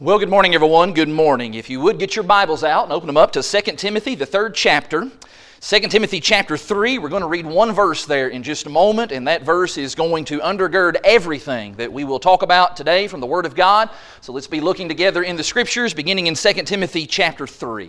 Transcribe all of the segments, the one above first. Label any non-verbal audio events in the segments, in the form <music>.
Well, good morning, everyone. Good morning. If you would get your Bibles out and open them up to 2 Timothy, the third chapter. 2 Timothy chapter 3, we're going to read one verse there in just a moment, and that verse is going to undergird everything that we will talk about today from the Word of God. So let's be looking together in the Scriptures, beginning in 2 Timothy chapter 3.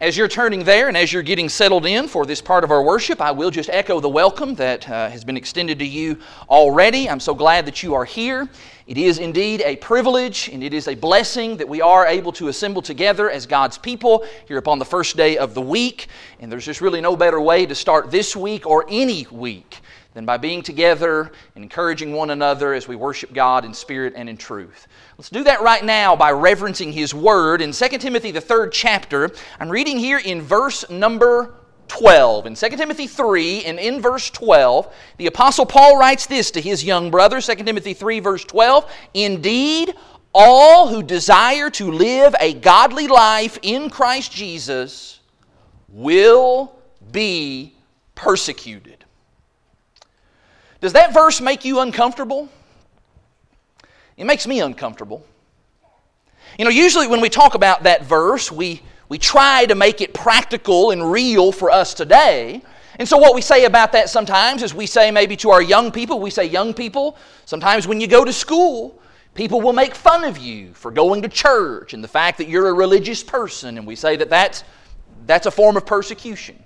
As you're turning there and as you're getting settled in for this part of our worship, I will just echo the welcome that uh, has been extended to you already. I'm so glad that you are here. It is indeed a privilege and it is a blessing that we are able to assemble together as God's people here upon the first day of the week. And there's just really no better way to start this week or any week than by being together and encouraging one another as we worship God in spirit and in truth. Let's do that right now by reverencing His Word. In 2 Timothy, the third chapter, I'm reading here in verse number 12. In 2 Timothy 3 and in verse 12, the Apostle Paul writes this to his young brother, 2 Timothy 3, verse 12 Indeed, all who desire to live a godly life in Christ Jesus will be persecuted. Does that verse make you uncomfortable? It makes me uncomfortable. You know, usually when we talk about that verse, we, we try to make it practical and real for us today. And so, what we say about that sometimes is we say maybe to our young people, we say, Young people, sometimes when you go to school, people will make fun of you for going to church and the fact that you're a religious person. And we say that that's, that's a form of persecution.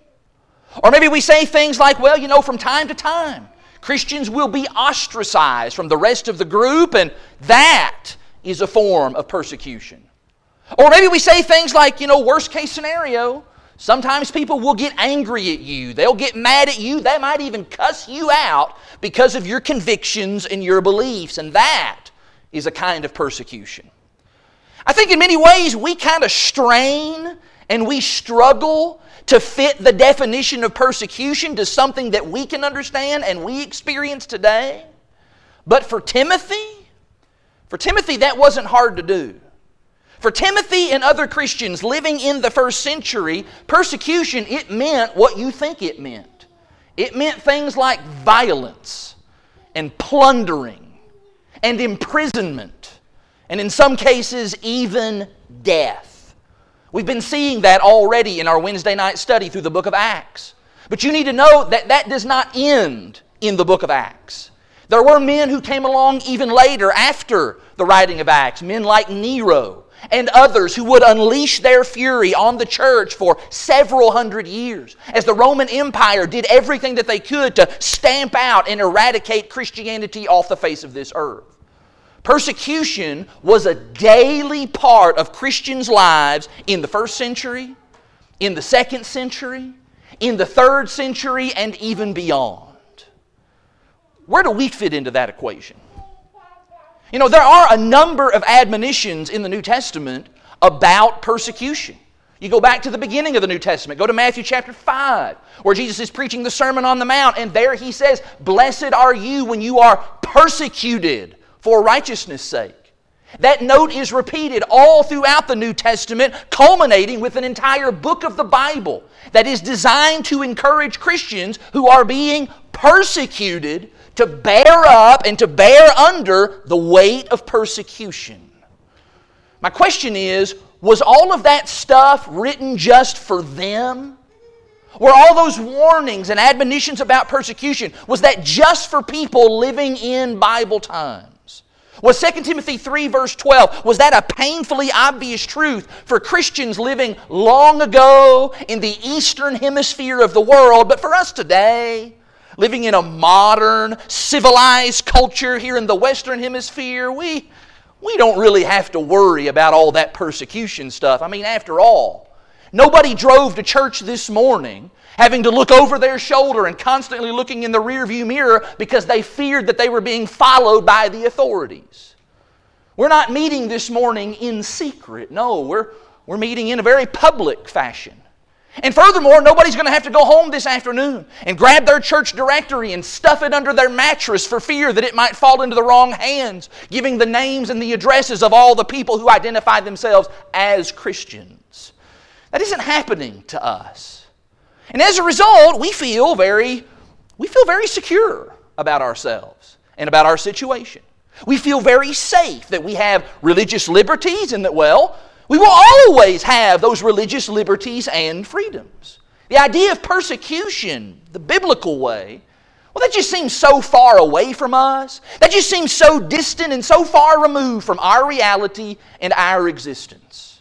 Or maybe we say things like, Well, you know, from time to time, Christians will be ostracized from the rest of the group, and that is a form of persecution. Or maybe we say things like, you know, worst case scenario, sometimes people will get angry at you. They'll get mad at you. They might even cuss you out because of your convictions and your beliefs, and that is a kind of persecution. I think in many ways we kind of strain and we struggle to fit the definition of persecution to something that we can understand and we experience today. But for Timothy, for Timothy, that wasn't hard to do. For Timothy and other Christians living in the first century, persecution, it meant what you think it meant. It meant things like violence and plundering and imprisonment, and in some cases, even death. We've been seeing that already in our Wednesday night study through the book of Acts. But you need to know that that does not end in the book of Acts. There were men who came along even later after the writing of Acts, men like Nero and others who would unleash their fury on the church for several hundred years as the Roman Empire did everything that they could to stamp out and eradicate Christianity off the face of this earth. Persecution was a daily part of Christians' lives in the first century, in the second century, in the third century, and even beyond. Where do we fit into that equation? You know, there are a number of admonitions in the New Testament about persecution. You go back to the beginning of the New Testament, go to Matthew chapter 5, where Jesus is preaching the Sermon on the Mount, and there he says, Blessed are you when you are persecuted for righteousness' sake. That note is repeated all throughout the New Testament, culminating with an entire book of the Bible that is designed to encourage Christians who are being persecuted to bear up and to bear under the weight of persecution. My question is was all of that stuff written just for them? Were all those warnings and admonitions about persecution, was that just for people living in Bible time? Was 2 Timothy 3, verse 12, was that a painfully obvious truth for Christians living long ago in the eastern hemisphere of the world, but for us today, living in a modern, civilized culture here in the western hemisphere, we, we don't really have to worry about all that persecution stuff. I mean, after all, nobody drove to church this morning having to look over their shoulder and constantly looking in the rearview mirror because they feared that they were being followed by the authorities. We're not meeting this morning in secret. No, we're, we're meeting in a very public fashion. And furthermore, nobody's going to have to go home this afternoon and grab their church directory and stuff it under their mattress for fear that it might fall into the wrong hands, giving the names and the addresses of all the people who identify themselves as Christians. That isn't happening to us. And as a result, we feel very, we feel very secure about ourselves and about our situation. We feel very safe that we have religious liberties and that, well, we will always have those religious liberties and freedoms. The idea of persecution, the biblical way, well, that just seems so far away from us. That just seems so distant and so far removed from our reality and our existence.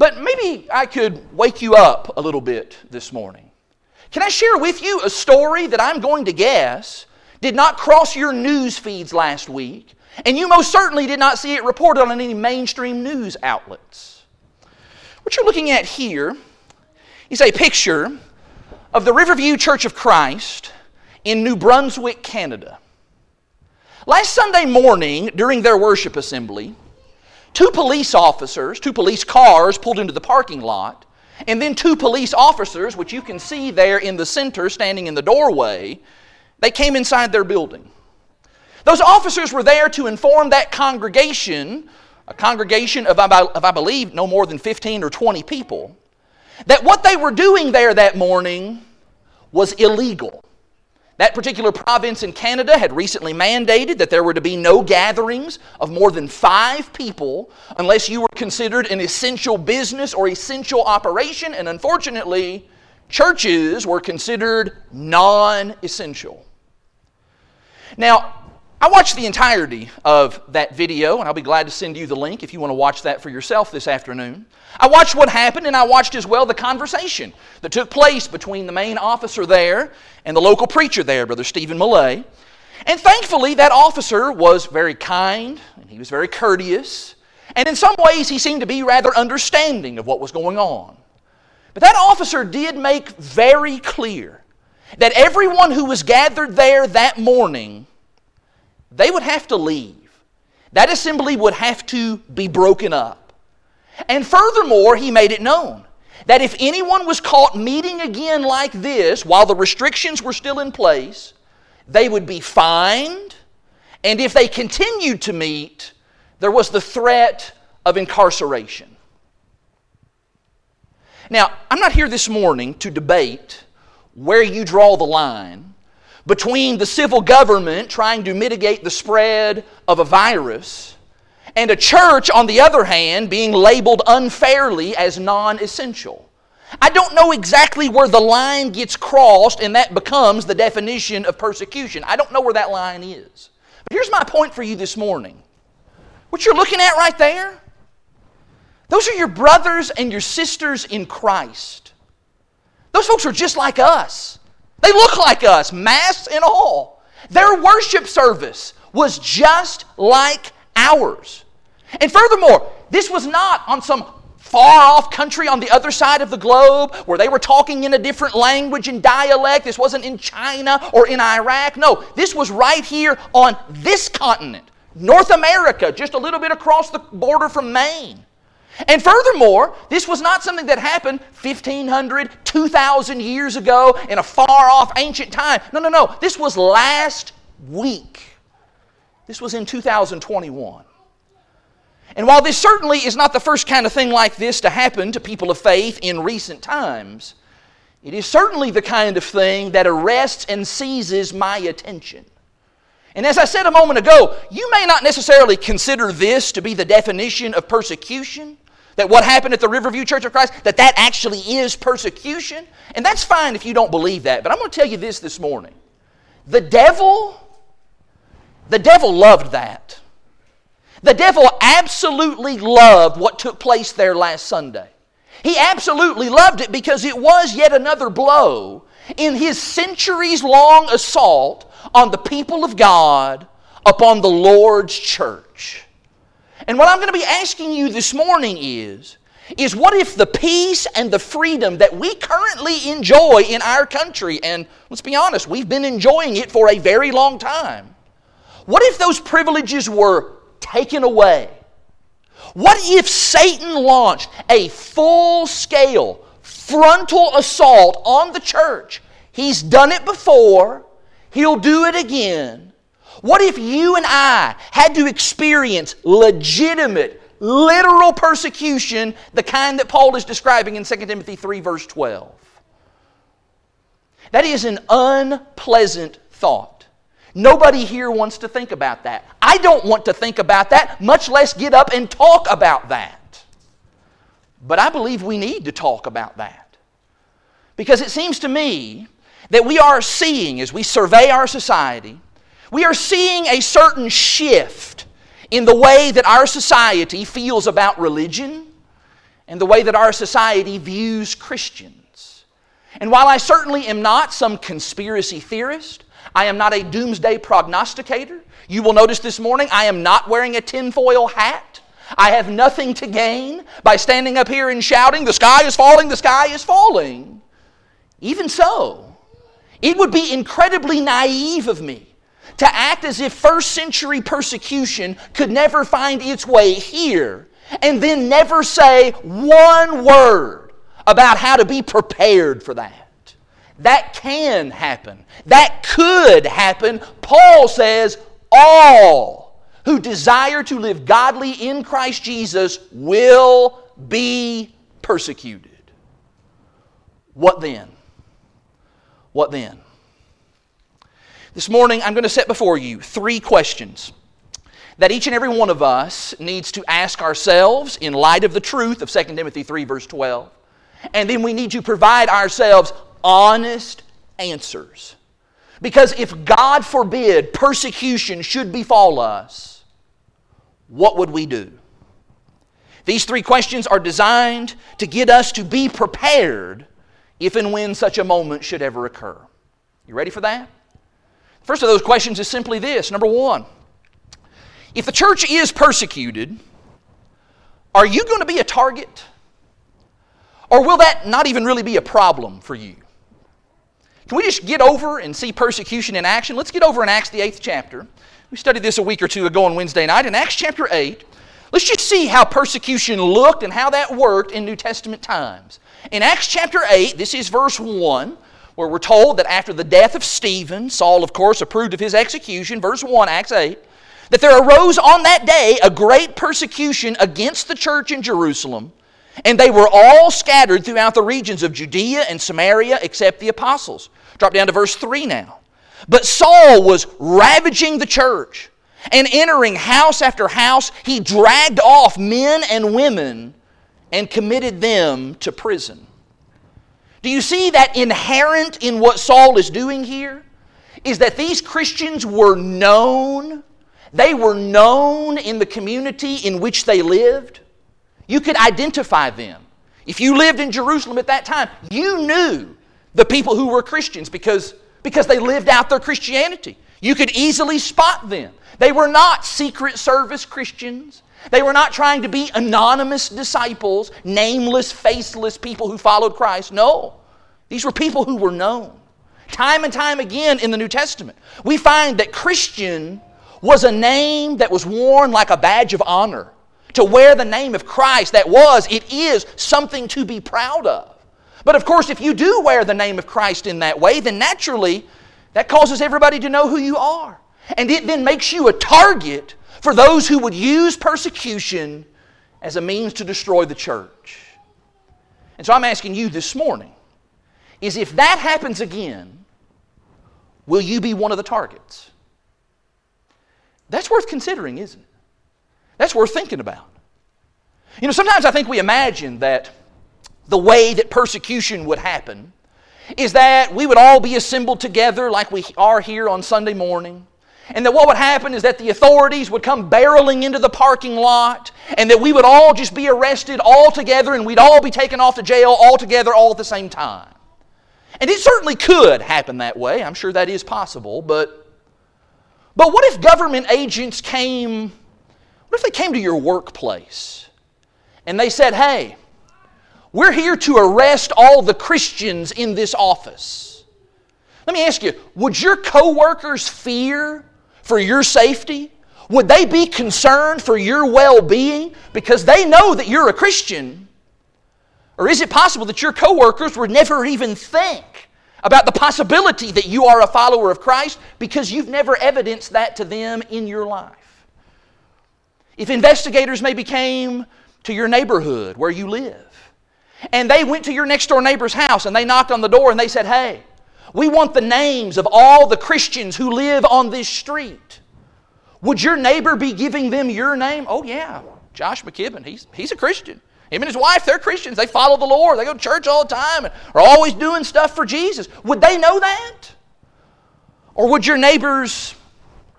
But maybe I could wake you up a little bit this morning. Can I share with you a story that I'm going to guess did not cross your news feeds last week, and you most certainly did not see it reported on any mainstream news outlets? What you're looking at here is a picture of the Riverview Church of Christ in New Brunswick, Canada. Last Sunday morning, during their worship assembly, two police officers, two police cars pulled into the parking lot, and then two police officers, which you can see there in the center standing in the doorway, they came inside their building. Those officers were there to inform that congregation, a congregation of, of I believe, no more than 15 or 20 people, that what they were doing there that morning was illegal. That particular province in Canada had recently mandated that there were to be no gatherings of more than five people unless you were considered an essential business or essential operation, and unfortunately, churches were considered non essential. Now, I watched the entirety of that video, and I'll be glad to send you the link if you want to watch that for yourself this afternoon. I watched what happened, and I watched as well the conversation that took place between the main officer there and the local preacher there, Brother Stephen Millay. And thankfully, that officer was very kind, and he was very courteous, and in some ways, he seemed to be rather understanding of what was going on. But that officer did make very clear that everyone who was gathered there that morning they would have to leave. That assembly would have to be broken up. And furthermore, he made it known that if anyone was caught meeting again like this while the restrictions were still in place, they would be fined. And if they continued to meet, there was the threat of incarceration. Now, I'm not here this morning to debate where you draw the line between the civil government trying to mitigate the spread of a virus and a church, on the other hand, being labeled unfairly as non essential. I don't know exactly where the line gets crossed and that becomes the definition of persecution. I don't know where that line is. But here's my point for you this morning. What you're looking at right there, those are your brothers and your sisters in Christ. Those folks are just like us. They look like us, masks and all. Their worship service was just like ours. And furthermore, this was not on some far off country on the other side of the globe where they were talking in a different language and dialect. This wasn't in China or in Iraq. No, this was right here on this continent, North America, just a little bit across the border from Maine. And furthermore, this was not something that happened 1,500, 2,000 years ago in a far off ancient time. No, no, no. This was last week. This was in 2021. And while this certainly is not the first kind of thing like this to happen to people of faith in recent times, it is certainly the kind of thing that arrests and seizes my attention. And as I said a moment ago, you may not necessarily consider this to be the definition of persecution, that what happened at the Riverview Church of Christ, that that actually is persecution. And that's fine if you don't believe that. But I'm going to tell you this this morning. The devil, the devil loved that. The devil absolutely loved what took place there last Sunday. He absolutely loved it because it was yet another blow in his centuries long assault on the people of God upon the Lord's church. And what I'm going to be asking you this morning is, is what if the peace and the freedom that we currently enjoy in our country, and let's be honest, we've been enjoying it for a very long time, what if those privileges were taken away? What if Satan launched a full scale frontal assault on the church? He's done it before, he'll do it again. What if you and I had to experience legitimate, literal persecution, the kind that Paul is describing in 2 Timothy 3, verse 12? That is an unpleasant thought. Nobody here wants to think about that. I don't want to think about that, much less get up and talk about that. But I believe we need to talk about that. Because it seems to me that we are seeing, as we survey our society, we are seeing a certain shift in the way that our society feels about religion and the way that our society views Christians. And while I certainly am not some conspiracy theorist, I am not a doomsday prognosticator. You will notice this morning I am not wearing a tinfoil hat. I have nothing to gain by standing up here and shouting, The sky is falling, the sky is falling. Even so, it would be incredibly naive of me to act as if first century persecution could never find its way here and then never say one word about how to be prepared for that. That can happen. That could happen. Paul says, all who desire to live godly in Christ Jesus will be persecuted. What then? What then? This morning, I'm going to set before you three questions that each and every one of us needs to ask ourselves in light of the truth of 2 Timothy 3, verse 12. And then we need to provide ourselves honest answers. Because if God forbid persecution should befall us, what would we do? These three questions are designed to get us to be prepared if and when such a moment should ever occur. You ready for that? First of those questions is simply this number one, if the church is persecuted, are you going to be a target? Or will that not even really be a problem for you? Can we just get over and see persecution in action? Let's get over in Acts, the eighth chapter. We studied this a week or two ago on Wednesday night. In Acts chapter 8, let's just see how persecution looked and how that worked in New Testament times. In Acts chapter 8, this is verse 1, where we're told that after the death of Stephen, Saul, of course, approved of his execution. Verse 1, Acts 8, that there arose on that day a great persecution against the church in Jerusalem, and they were all scattered throughout the regions of Judea and Samaria except the apostles. Drop down to verse 3 now. But Saul was ravaging the church and entering house after house, he dragged off men and women and committed them to prison. Do you see that inherent in what Saul is doing here? Is that these Christians were known, they were known in the community in which they lived. You could identify them. If you lived in Jerusalem at that time, you knew the people who were Christians because, because they lived out their Christianity. You could easily spot them. They were not secret service Christians. They were not trying to be anonymous disciples, nameless, faceless people who followed Christ. No. These were people who were known. Time and time again in the New Testament, we find that Christian was a name that was worn like a badge of honor. To wear the name of Christ, that was, it is something to be proud of. But of course, if you do wear the name of Christ in that way, then naturally that causes everybody to know who you are. And it then makes you a target for those who would use persecution as a means to destroy the church. And so I'm asking you this morning is if that happens again, will you be one of the targets? That's worth considering, isn't it? That's worth thinking about. You know, sometimes I think we imagine that the way that persecution would happen is that we would all be assembled together like we are here on Sunday morning. And that what would happen is that the authorities would come barreling into the parking lot, and that we would all just be arrested all together, and we'd all be taken off to jail all together all at the same time. And it certainly could happen that way. I'm sure that is possible. But, but what if government agents came, what if they came to your workplace and they said, hey, we're here to arrest all the Christians in this office. Let me ask you, would your coworkers fear for your safety? Would they be concerned for your well-being because they know that you're a Christian? Or is it possible that your coworkers would never even think about the possibility that you are a follower of Christ because you've never evidenced that to them in your life? If investigators maybe came to your neighborhood where you live and they went to your next door neighbor's house and they knocked on the door and they said, Hey, We want the names of all the Christians who live on this street. Would your neighbor be giving them your name? Oh, yeah. Josh McKibben, he's, he's a Christian. Him and his wife, they're Christians. They follow the Lord. They go to church all the time and are always doing stuff for Jesus. Would they know that? Or would your neighbors,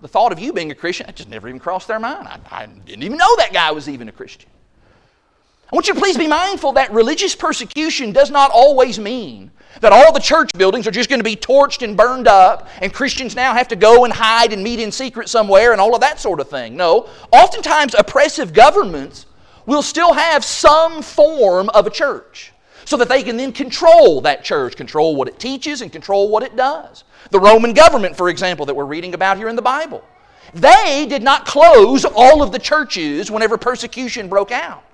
the thought of you being a Christian, that just never even crossed their mind? I, I didn't even know that guy was even a Christian. I want you to please be mindful that religious persecution does not always mean that all the church buildings are just going to be torched and burned up, and Christians now have to go and hide and meet in secret somewhere and all of that sort of thing. No. Oftentimes, oppressive governments will still have some form of a church so that they can then control that church, control what it teaches, and control what it does. The Roman government, for example, that we're reading about here in the Bible, they did not close all of the churches whenever persecution broke out.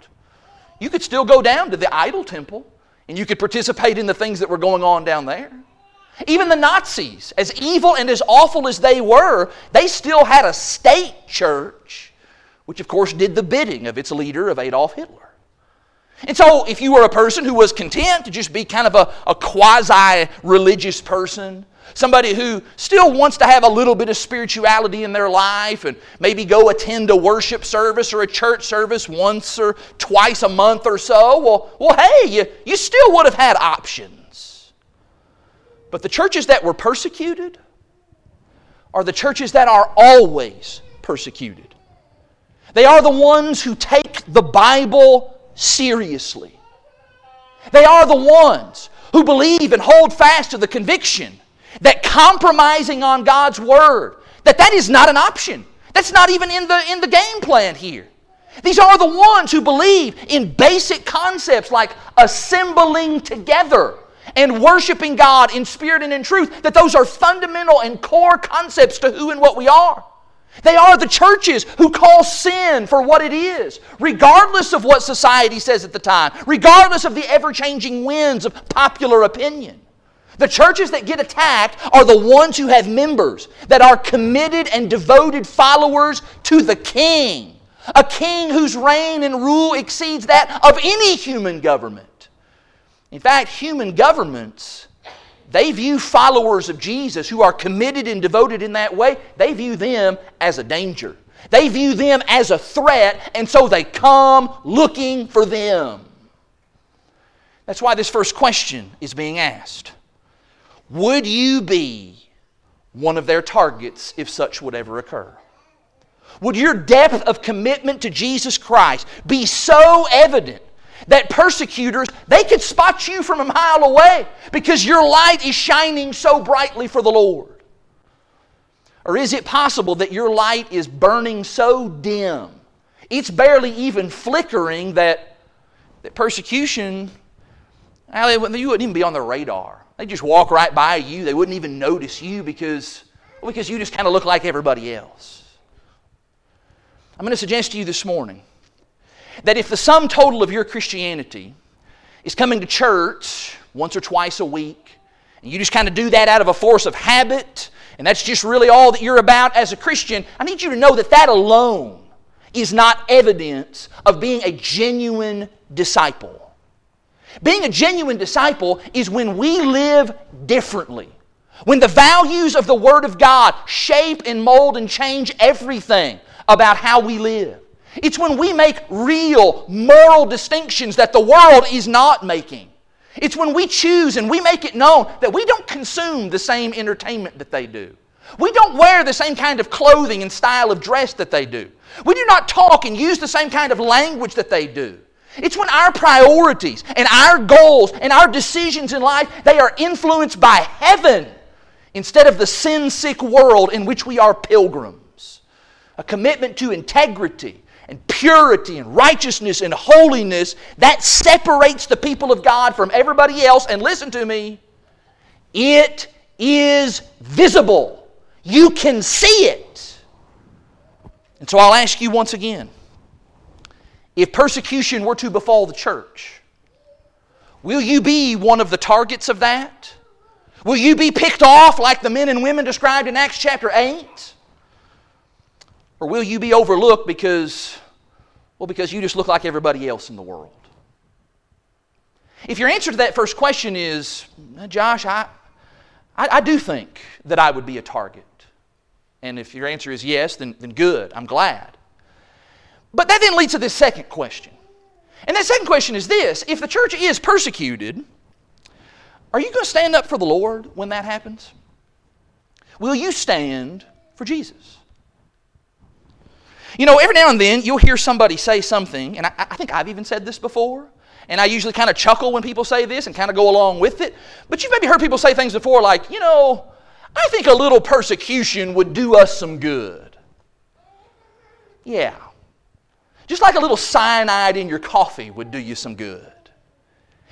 You could still go down to the idol temple and you could participate in the things that were going on down there. Even the Nazis, as evil and as awful as they were, they still had a state church, which of course did the bidding of its leader, of Adolf Hitler. And so, if you were a person who was content to just be kind of a, a quasi religious person, Somebody who still wants to have a little bit of spirituality in their life and maybe go attend a worship service or a church service once or twice a month or so. Well, well hey, you, you still would have had options. But the churches that were persecuted are the churches that are always persecuted. They are the ones who take the Bible seriously. They are the ones who believe and hold fast to the conviction that compromising on God's word, that that is not an option. That's not even in the, in the game plan here. These are the ones who believe in basic concepts like assembling together and worshiping God in spirit and in truth, that those are fundamental and core concepts to who and what we are. They are the churches who call sin for what it is, regardless of what society says at the time, regardless of the ever changing winds of popular opinion. The churches that get attacked are the ones who have members that are committed and devoted followers to the king. A king whose reign and rule exceeds that of any human government. In fact, human governments, they view followers of Jesus who are committed and devoted in that way, they view them as a danger. They view them as a threat, and so they come looking for them. That's why this first question is being asked. Would you be one of their targets if such would ever occur? Would your depth of commitment to Jesus Christ be so evident that persecutors they could spot you from a mile away because your light is shining so brightly for the Lord? Or is it possible that your light is burning so dim, it's barely even flickering that, that persecution, you wouldn't even be on the radar? They just walk right by you. They wouldn't even notice you because, well, because you just kind of look like everybody else. I'm going to suggest to you this morning that if the sum total of your Christianity is coming to church once or twice a week, and you just kind of do that out of a force of habit, and that's just really all that you're about as a Christian, I need you to know that that alone is not evidence of being a genuine disciple. Being a genuine disciple is when we live differently. When the values of the Word of God shape and mold and change everything about how we live. It's when we make real moral distinctions that the world is not making. It's when we choose and we make it known that we don't consume the same entertainment that they do. We don't wear the same kind of clothing and style of dress that they do. We do not talk and use the same kind of language that they do. It's when our priorities and our goals and our decisions in life, they are influenced by heaven instead of the sin-sick world in which we are pilgrims. A commitment to integrity and purity and righteousness and holiness that separates the people of God from everybody else. And listen to me, it is visible. You can see it. And so I'll ask you once again if persecution were to befall the church, will you be one of the targets of that? Will you be picked off like the men and women described in Acts chapter 8? Or will you be overlooked because, well, because you just look like everybody else in the world? If your answer to that first question is, Josh, I, I, I do think that I would be a target. And if your answer is yes, then, then good. I'm glad. But that then leads to this second question. And that second question is this if the church is persecuted, are you going to stand up for the Lord when that happens? Will you stand for Jesus? You know, every now and then you'll hear somebody say something, and I, I think I've even said this before, and I usually kind of chuckle when people say this and kind of go along with it. But you've maybe heard people say things before like, you know, I think a little persecution would do us some good. Yeah. Just like a little cyanide in your coffee would do you some good.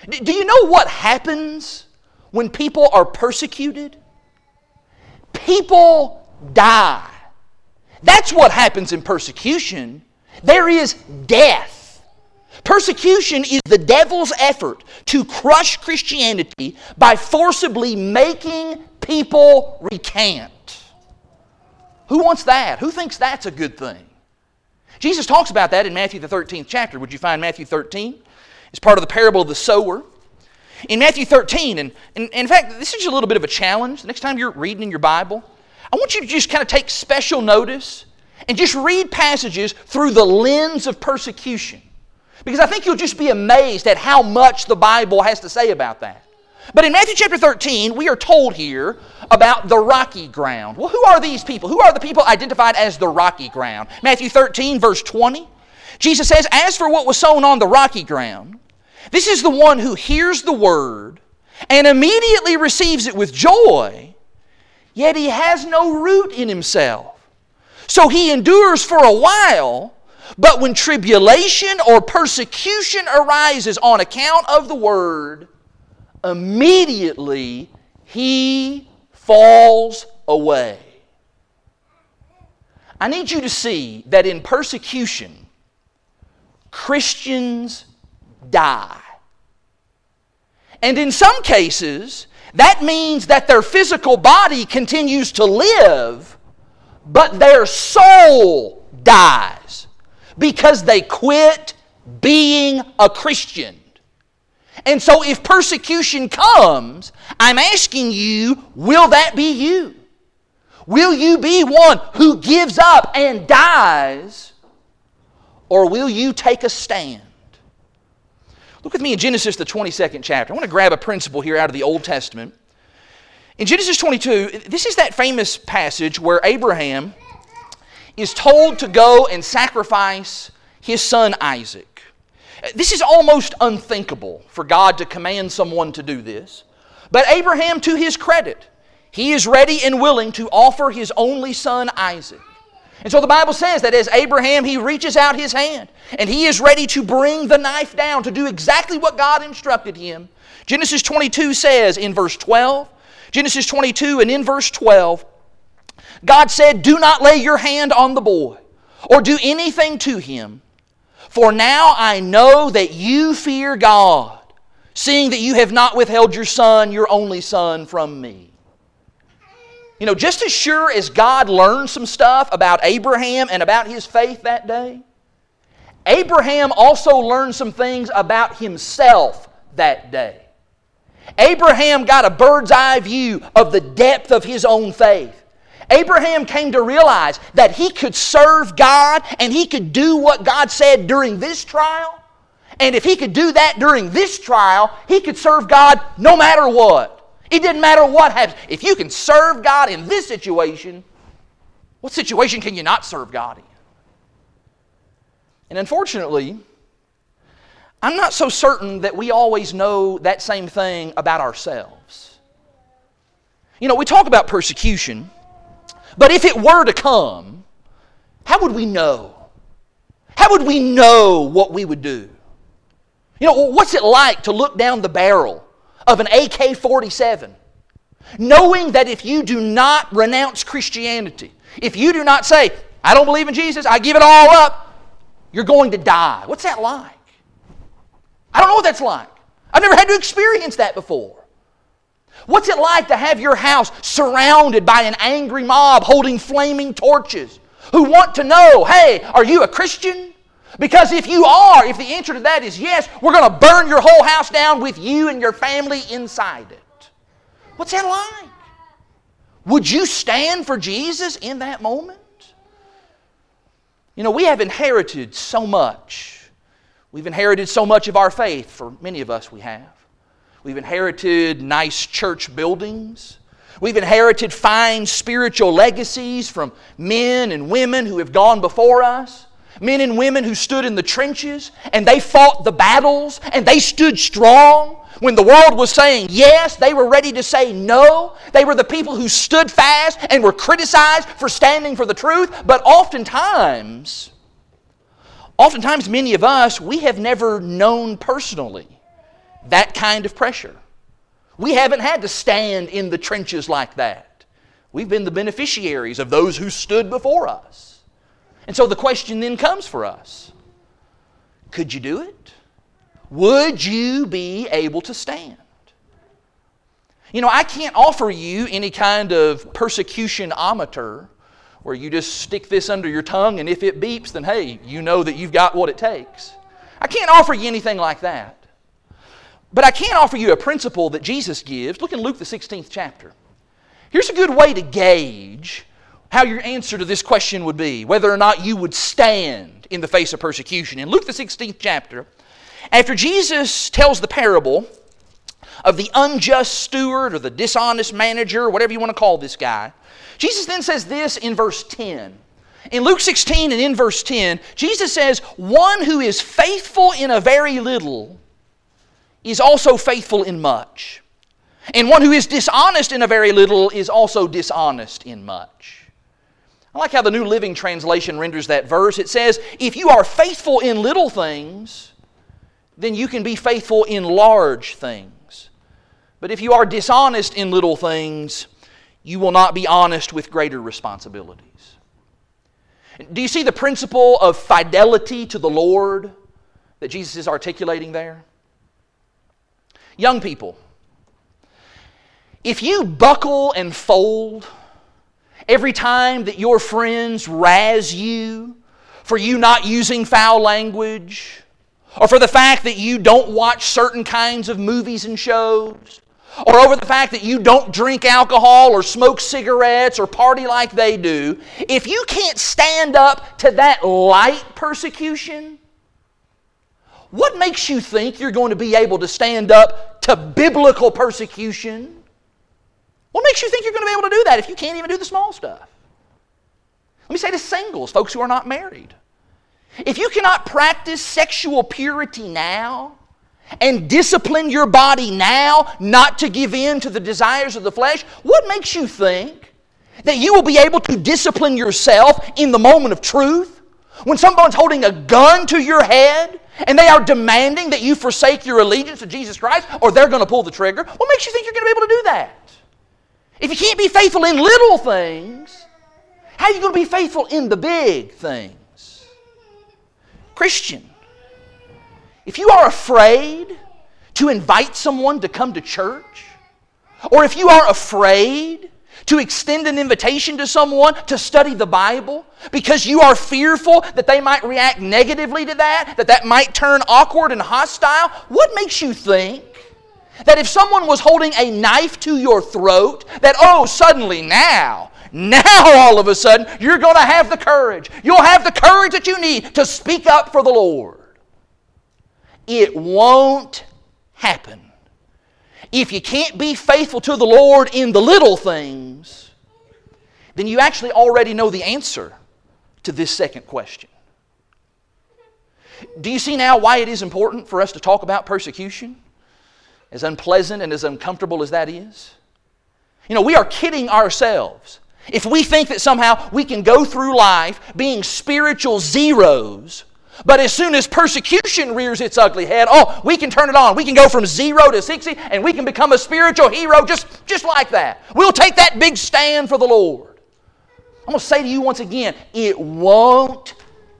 Do you know what happens when people are persecuted? People die. That's what happens in persecution. There is death. Persecution is the devil's effort to crush Christianity by forcibly making people recant. Who wants that? Who thinks that's a good thing? Jesus talks about that in Matthew, the 13th chapter. Would you find Matthew 13? It's part of the parable of the sower. In Matthew 13, and, and, in fact, this is a little bit of a challenge. The next time you're reading in your Bible, I want you to just kind of take special notice and just read passages through the lens of persecution. Because I think you'll just be amazed at how much the Bible has to say about that. But in Matthew chapter 13, we are told here about the rocky ground. Well, who are these people? Who are the people identified as the rocky ground? Matthew 13, verse 20. Jesus says, As for what was sown on the rocky ground, this is the one who hears the word and immediately receives it with joy, yet he has no root in himself. So he endures for a while, but when tribulation or persecution arises on account of the word, immediately he falls away. I need you to see that in persecution, Christians die. And in some cases, that means that their physical body continues to live, but their soul dies because they quit being a Christian. And so, if persecution comes, I'm asking you, will that be you? Will you be one who gives up and dies? Or will you take a stand? Look with me in Genesis, the 22nd chapter. I want to grab a principle here out of the Old Testament. In Genesis 22, this is that famous passage where Abraham is told to go and sacrifice his son Isaac. This is almost unthinkable for God to command someone to do this. But Abraham, to his credit, he is ready and willing to offer his only son Isaac. And so the Bible says that as Abraham, he reaches out his hand and he is ready to bring the knife down to do exactly what God instructed him. Genesis 22 says in verse 12, Genesis 22 and in verse 12, God said, Do not lay your hand on the boy or do anything to him. For now I know that you fear God, seeing that you have not withheld your son, your only son, from me. You know, just as sure as God learned some stuff about Abraham and about his faith that day, Abraham also learned some things about himself that day. Abraham got a bird's eye view of the depth of his own faith. Abraham came to realize that he could serve God and he could do what God said during this trial. And if he could do that during this trial, he could serve God no matter what. It didn't matter what happens. If you can serve God in this situation, what situation can you not serve God in? And unfortunately, I'm not so certain that we always know that same thing about ourselves. You know, we talk about persecution. But if it were to come, how would we know? How would we know what we would do? You know, what's it like to look down the barrel of an AK 47, knowing that if you do not renounce Christianity, if you do not say, I don't believe in Jesus, I give it all up, you're going to die? What's that like? I don't know what that's like. I've never had to experience that before. What's it like to have your house surrounded by an angry mob holding flaming torches who want to know, hey, are you a Christian? Because if you are, if the answer to that is yes, we're going to burn your whole house down with you and your family inside it. What's that like? Would you stand for Jesus in that moment? You know, we have inherited so much. We've inherited so much of our faith, for many of us we have. We've inherited nice church buildings. We've inherited fine spiritual legacies from men and women who have gone before us. Men and women who stood in the trenches and they fought the battles and they stood strong. When the world was saying yes, they were ready to say no. They were the people who stood fast and were criticized for standing for the truth. But oftentimes, oftentimes, many of us, we have never known personally that kind of pressure. We haven't had to stand in the trenches like that. We've been the beneficiaries of those who stood before us. And so the question then comes for us could you do it? Would you be able to stand? You know, I can't offer you any kind of persecutionometer where you just stick this under your tongue and if it beeps, then hey, you know that you've got what it takes. I can't offer you anything like that. But I can't offer you a principle that Jesus gives. Look in Luke, the 16th chapter. Here's a good way to gauge how your answer to this question would be whether or not you would stand in the face of persecution. In Luke, the 16th chapter, after Jesus tells the parable of the unjust steward or the dishonest manager, whatever you want to call this guy, Jesus then says this in verse 10. In Luke 16 and in verse 10, Jesus says, One who is faithful in a very little is also faithful in much. And one who is dishonest in a very little is also dishonest in much. I like how the New Living Translation renders that verse. It says, If you are faithful in little things, then you can be faithful in large things. But if you are dishonest in little things, you will not be honest with greater responsibilities. Do you see the principle of fidelity to the Lord that Jesus is articulating there? Young people, if you buckle and fold every time that your friends razz you for you not using foul language, or for the fact that you don't watch certain kinds of movies and shows, or over the fact that you don't drink alcohol or smoke cigarettes or party like they do, if you can't stand up to that light persecution, what makes you think you're going to be able to stand up to biblical persecution? What makes you think you're going to be able to do that if you can't even do the small stuff? Let me say to singles, folks who are not married. If you cannot practice sexual purity now and discipline your body now not to give in to the desires of the flesh, what makes you think that you will be able to discipline yourself in the moment of truth? When someone's holding a gun to your head and they are demanding that you forsake your allegiance to Jesus Christ or they're going to pull the trigger, what makes you think you're going to be able to do that? If you can't be faithful in little things, how are you going to be faithful in the big things? Christian, if you are afraid to invite someone to come to church, or if you are afraid to extend an invitation to someone to study the Bible because you are fearful that they might react negatively to that, that that might turn awkward and hostile, what makes you think that if someone was holding a knife to your throat, that, oh, suddenly now now, <laughs> all of a sudden, you're going to have the courage. You'll have the courage that you need to speak up for the Lord. It won't happen. If you can't be faithful to the Lord in the little things, then you actually already know the answer to this second question. Do you see now why it is important for us to talk about persecution? As unpleasant and as uncomfortable as that is? You know, we are kidding ourselves if we think that somehow we can go through life being spiritual zeros, but as soon as persecution rears its ugly head, oh, we can turn it on. We can go from zero to 60 and we can become a spiritual hero just, just like that. We'll take that big stand for the Lord. I'm going to say to you once again it won't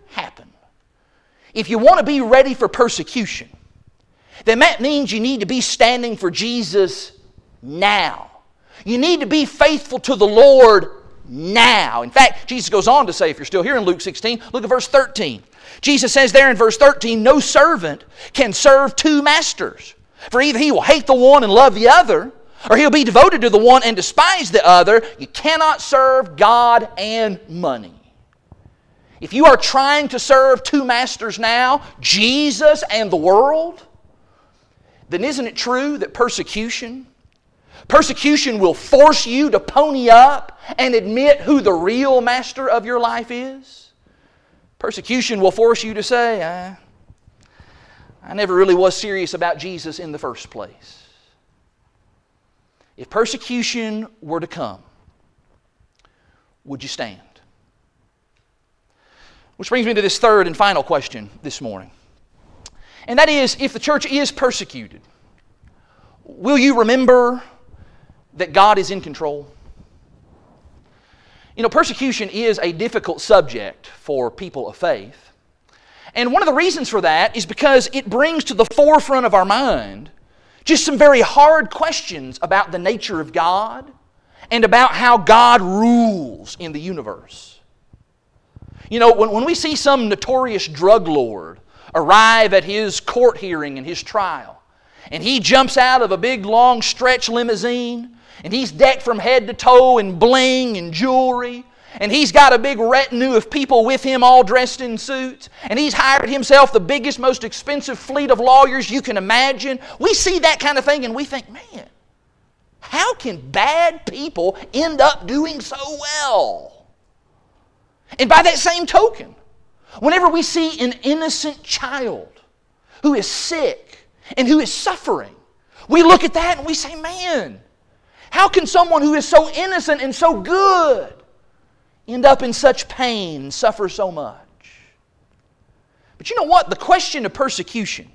happen. If you want to be ready for persecution, then that means you need to be standing for Jesus now. You need to be faithful to the Lord now. In fact, Jesus goes on to say, if you're still here in Luke 16, look at verse 13. Jesus says there in verse 13, no servant can serve two masters. For either he will hate the one and love the other, or he'll be devoted to the one and despise the other. You cannot serve God and money. If you are trying to serve two masters now, Jesus and the world, then isn't it true that persecution, persecution will force you to pony up and admit who the real master of your life is? Persecution will force you to say, I, I never really was serious about Jesus in the first place. If persecution were to come, would you stand? Which brings me to this third and final question this morning. And that is if the church is persecuted, will you remember that God is in control? You know, persecution is a difficult subject for people of faith. And one of the reasons for that is because it brings to the forefront of our mind just some very hard questions about the nature of God and about how God rules in the universe. You know, when, when we see some notorious drug lord arrive at his court hearing and his trial, and he jumps out of a big long stretch limousine, and he's decked from head to toe in bling and jewelry, and he's got a big retinue of people with him all dressed in suits, and he's hired himself the biggest, most expensive fleet of lawyers you can imagine. We see that kind of thing and we think, man, how can bad people end up doing so well? And by that same token, whenever we see an innocent child who is sick and who is suffering, we look at that and we say, man, how can someone who is so innocent and so good end up in such pain, suffer so much. But you know what? The question of persecution,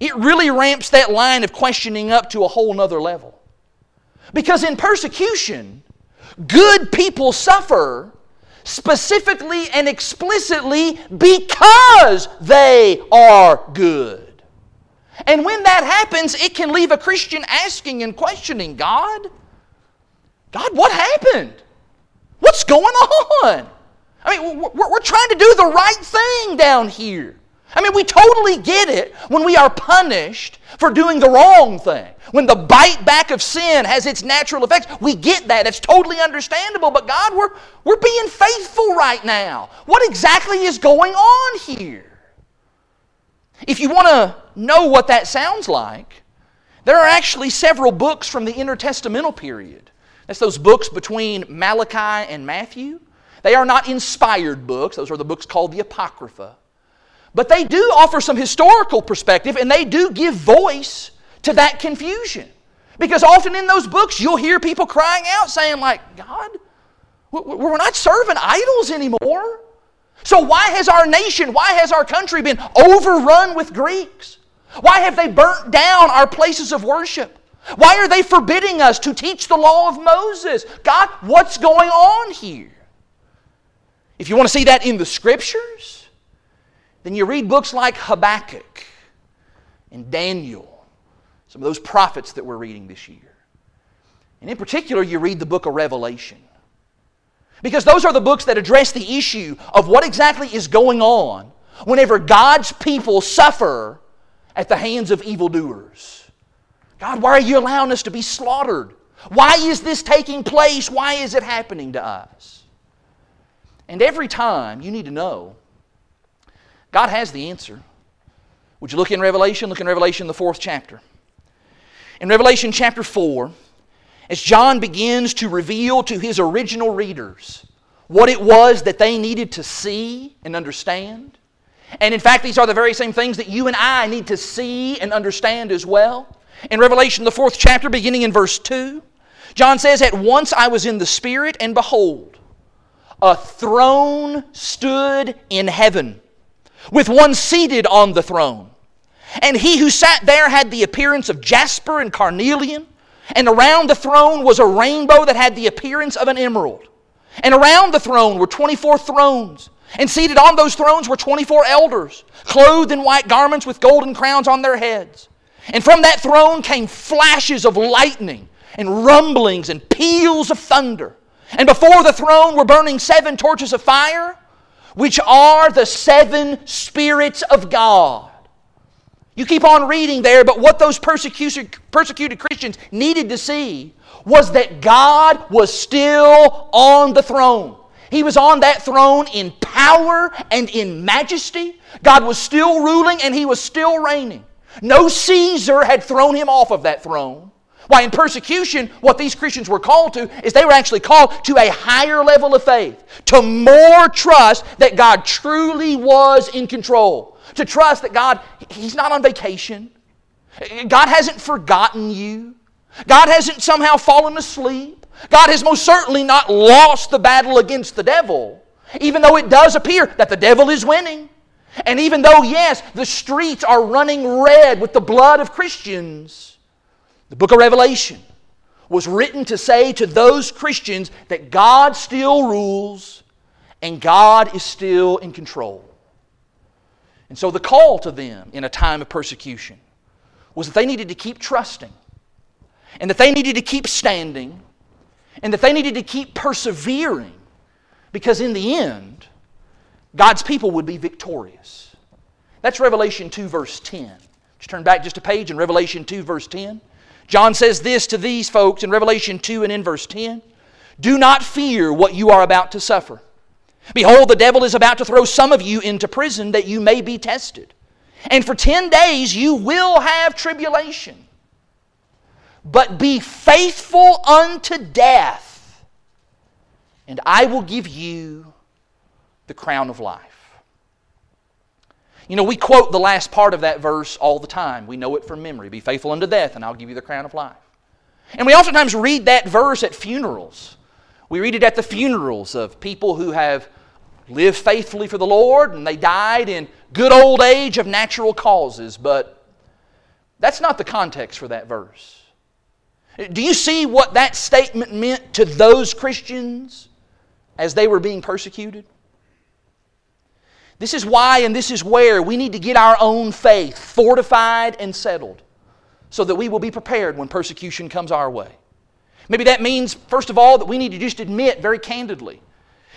it really ramps that line of questioning up to a whole nother level. Because in persecution, good people suffer specifically and explicitly because they are good. And when that happens, it can leave a Christian asking and questioning God, God, what happened? What's going on? I mean, we're, we're trying to do the right thing down here. I mean, we totally get it when we are punished for doing the wrong thing. When the bite back of sin has its natural effects, we get that. It's totally understandable. But God, we're, we're being faithful right now. What exactly is going on here? If you want to know what that sounds like, there are actually several books from the intertestamental period that's those books between Malachi and Matthew. They are not inspired books, those are the books called the Apocrypha. But they do offer some historical perspective and they do give voice to that confusion. Because often in those books, you'll hear people crying out saying, like, God, we're not serving idols anymore. So why has our nation, why has our country been overrun with Greeks? Why have they burnt down our places of worship? Why are they forbidding us to teach the law of Moses? God, what's going on here? If you want to see that in the scriptures, then you read books like Habakkuk and Daniel, some of those prophets that we're reading this year. And in particular, you read the book of Revelation. Because those are the books that address the issue of what exactly is going on whenever God's people suffer at the hands of evildoers. God, why are you allowing us to be slaughtered? Why is this taking place? Why is it happening to us? And every time you need to know, God has the answer. Would you look in Revelation? Look in Revelation, the fourth chapter. In Revelation chapter 4, as John begins to reveal to his original readers what it was that they needed to see and understand, and in fact, these are the very same things that you and I need to see and understand as well. In Revelation, the fourth chapter, beginning in verse 2, John says, At once I was in the Spirit, and behold, a throne stood in heaven, with one seated on the throne. And he who sat there had the appearance of jasper and carnelian, and around the throne was a rainbow that had the appearance of an emerald. And around the throne were 24 thrones, and seated on those thrones were 24 elders, clothed in white garments with golden crowns on their heads. And from that throne came flashes of lightning and rumblings and peals of thunder. And before the throne were burning seven torches of fire, which are the seven spirits of God. You keep on reading there, but what those persecuted, Christians needed to see was that God was still on the throne. He was on that throne in power and in majesty. God was still ruling and he was still reigning. No Caesar had thrown him off of that throne. Why, in persecution, what these Christians were called to is they were actually called to a higher level of faith, to more trust that God truly was in control, to trust that God, He's not on vacation. God hasn't forgotten you. God hasn't somehow fallen asleep. God has most certainly not lost the battle against the devil, even though it does appear that the devil is winning. And even though, yes, the streets are running red with the blood of Christians, the book of Revelation was written to say to those Christians that God still rules and God is still in control. And so the call to them in a time of persecution was that they needed to keep trusting and that they needed to keep standing and that they needed to keep persevering because in the end, God's people would be victorious. That's Revelation 2, verse 10. Just turn back just a page in Revelation 2, verse 10. John says this to these folks in Revelation 2 and in verse 10 Do not fear what you are about to suffer. Behold, the devil is about to throw some of you into prison that you may be tested. And for 10 days you will have tribulation. But be faithful unto death, and I will give you the crown of life. You know, we quote the last part of that verse all the time. We know it from memory. Be faithful unto death, and I'll give you the crown of life. And we oftentimes read that verse at funerals. We read it at the funerals of people who have lived faithfully for the Lord and they died in good old age of natural causes, but that's not the context for that verse. Do you see what that statement meant to those Christians as they were being persecuted? This is why and this is where we need to get our own faith fortified and settled so that we will be prepared when persecution comes our way. Maybe that means, first of all, that we need to just admit very candidly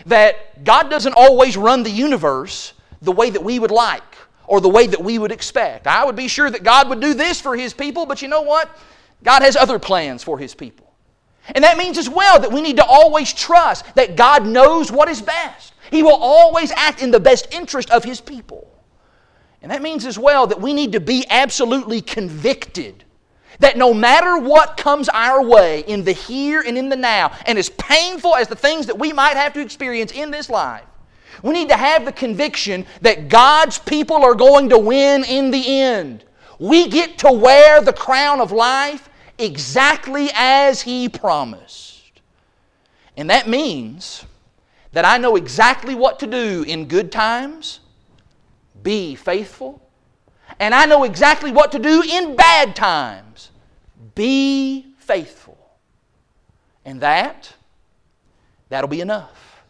that God doesn't always run the universe the way that we would like or the way that we would expect. I would be sure that God would do this for His people, but you know what? God has other plans for His people. And that means as well that we need to always trust that God knows what is best. He will always act in the best interest of His people. And that means as well that we need to be absolutely convicted that no matter what comes our way in the here and in the now, and as painful as the things that we might have to experience in this life, we need to have the conviction that God's people are going to win in the end. We get to wear the crown of life exactly as He promised. And that means that I know exactly what to do in good times, be faithful, and I know exactly what to do in bad times, be faithful. And that, that'll be enough.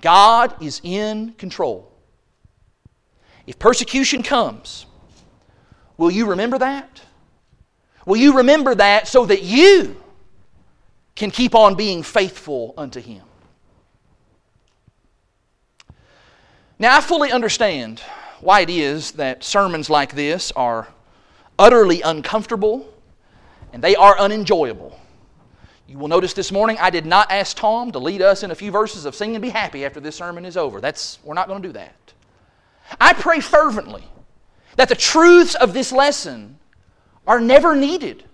God is in control. If persecution comes, will you remember that? Will you remember that so that you can keep on being faithful unto Him? Now, I fully understand why it is that sermons like this are utterly uncomfortable and they are unenjoyable. You will notice this morning I did not ask Tom to lead us in a few verses of sing and be happy after this sermon is over. That's we're not going to do that. I pray fervently that the truths of this lesson are never needed.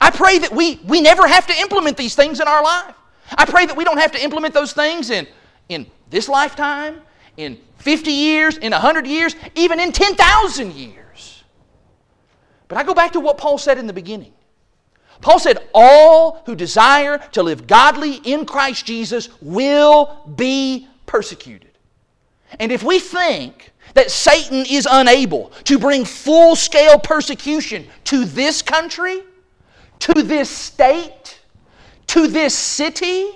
I pray that we, we never have to implement these things in our life. I pray that we don't have to implement those things in, in this lifetime, in 50 years, in 100 years, even in 10,000 years. But I go back to what Paul said in the beginning. Paul said, All who desire to live godly in Christ Jesus will be persecuted. And if we think that Satan is unable to bring full scale persecution to this country, to this state, to this city,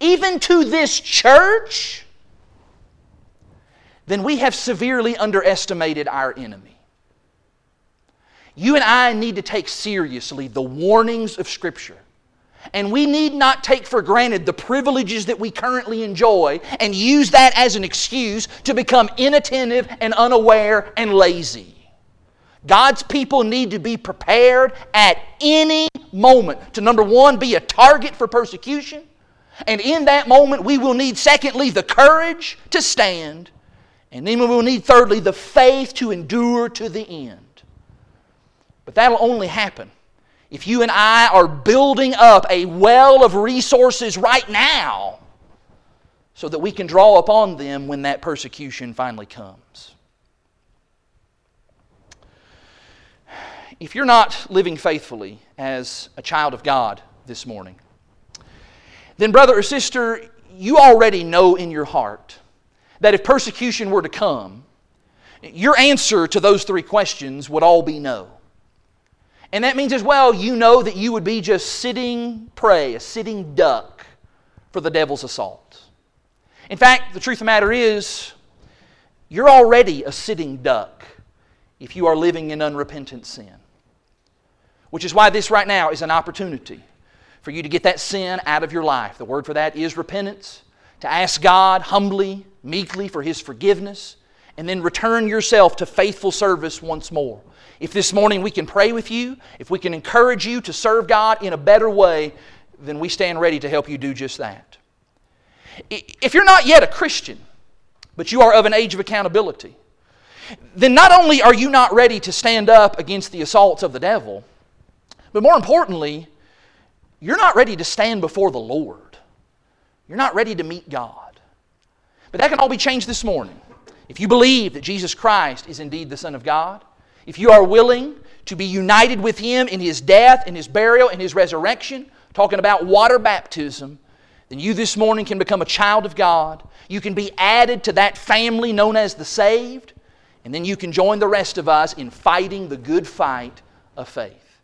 even to this church, then we have severely underestimated our enemy. You and I need to take seriously the warnings of Scripture. And we need not take for granted the privileges that we currently enjoy and use that as an excuse to become inattentive and unaware and lazy. God's people need to be prepared at any moment to, number one, be a target for persecution. And in that moment, we will need, secondly, the courage to stand. And then we will need, thirdly, the faith to endure to the end. But that'll only happen if you and I are building up a well of resources right now so that we can draw upon them when that persecution finally comes. If you're not living faithfully as a child of God this morning, then, brother or sister, you already know in your heart that if persecution were to come, your answer to those three questions would all be no. And that means as well, you know that you would be just sitting prey, a sitting duck for the devil's assault. In fact, the truth of the matter is, you're already a sitting duck if you are living in unrepentant sin. Which is why this right now is an opportunity for you to get that sin out of your life. The word for that is repentance. To ask God humbly, meekly for His forgiveness, and then return yourself to faithful service once more. If this morning we can pray with you, if we can encourage you to serve God in a better way, then we stand ready to help you do just that. If you're not yet a Christian, but you are of an age of accountability, then not only are you not ready to stand up against the assaults of the devil, but more importantly, you're not ready to stand before the Lord. You're not ready to meet God. But that can all be changed this morning. If you believe that Jesus Christ is indeed the Son of God, if you are willing to be united with Him in His death, in His burial, in His resurrection, talking about water baptism, then you this morning can become a child of God. You can be added to that family known as the saved, and then you can join the rest of us in fighting the good fight of faith.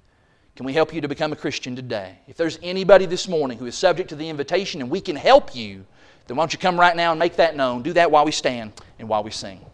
Can we help you to become a Christian today? If there's anybody this morning who is subject to the invitation and we can help you, then why don't you come right now and make that known? Do that while we stand and while we sing.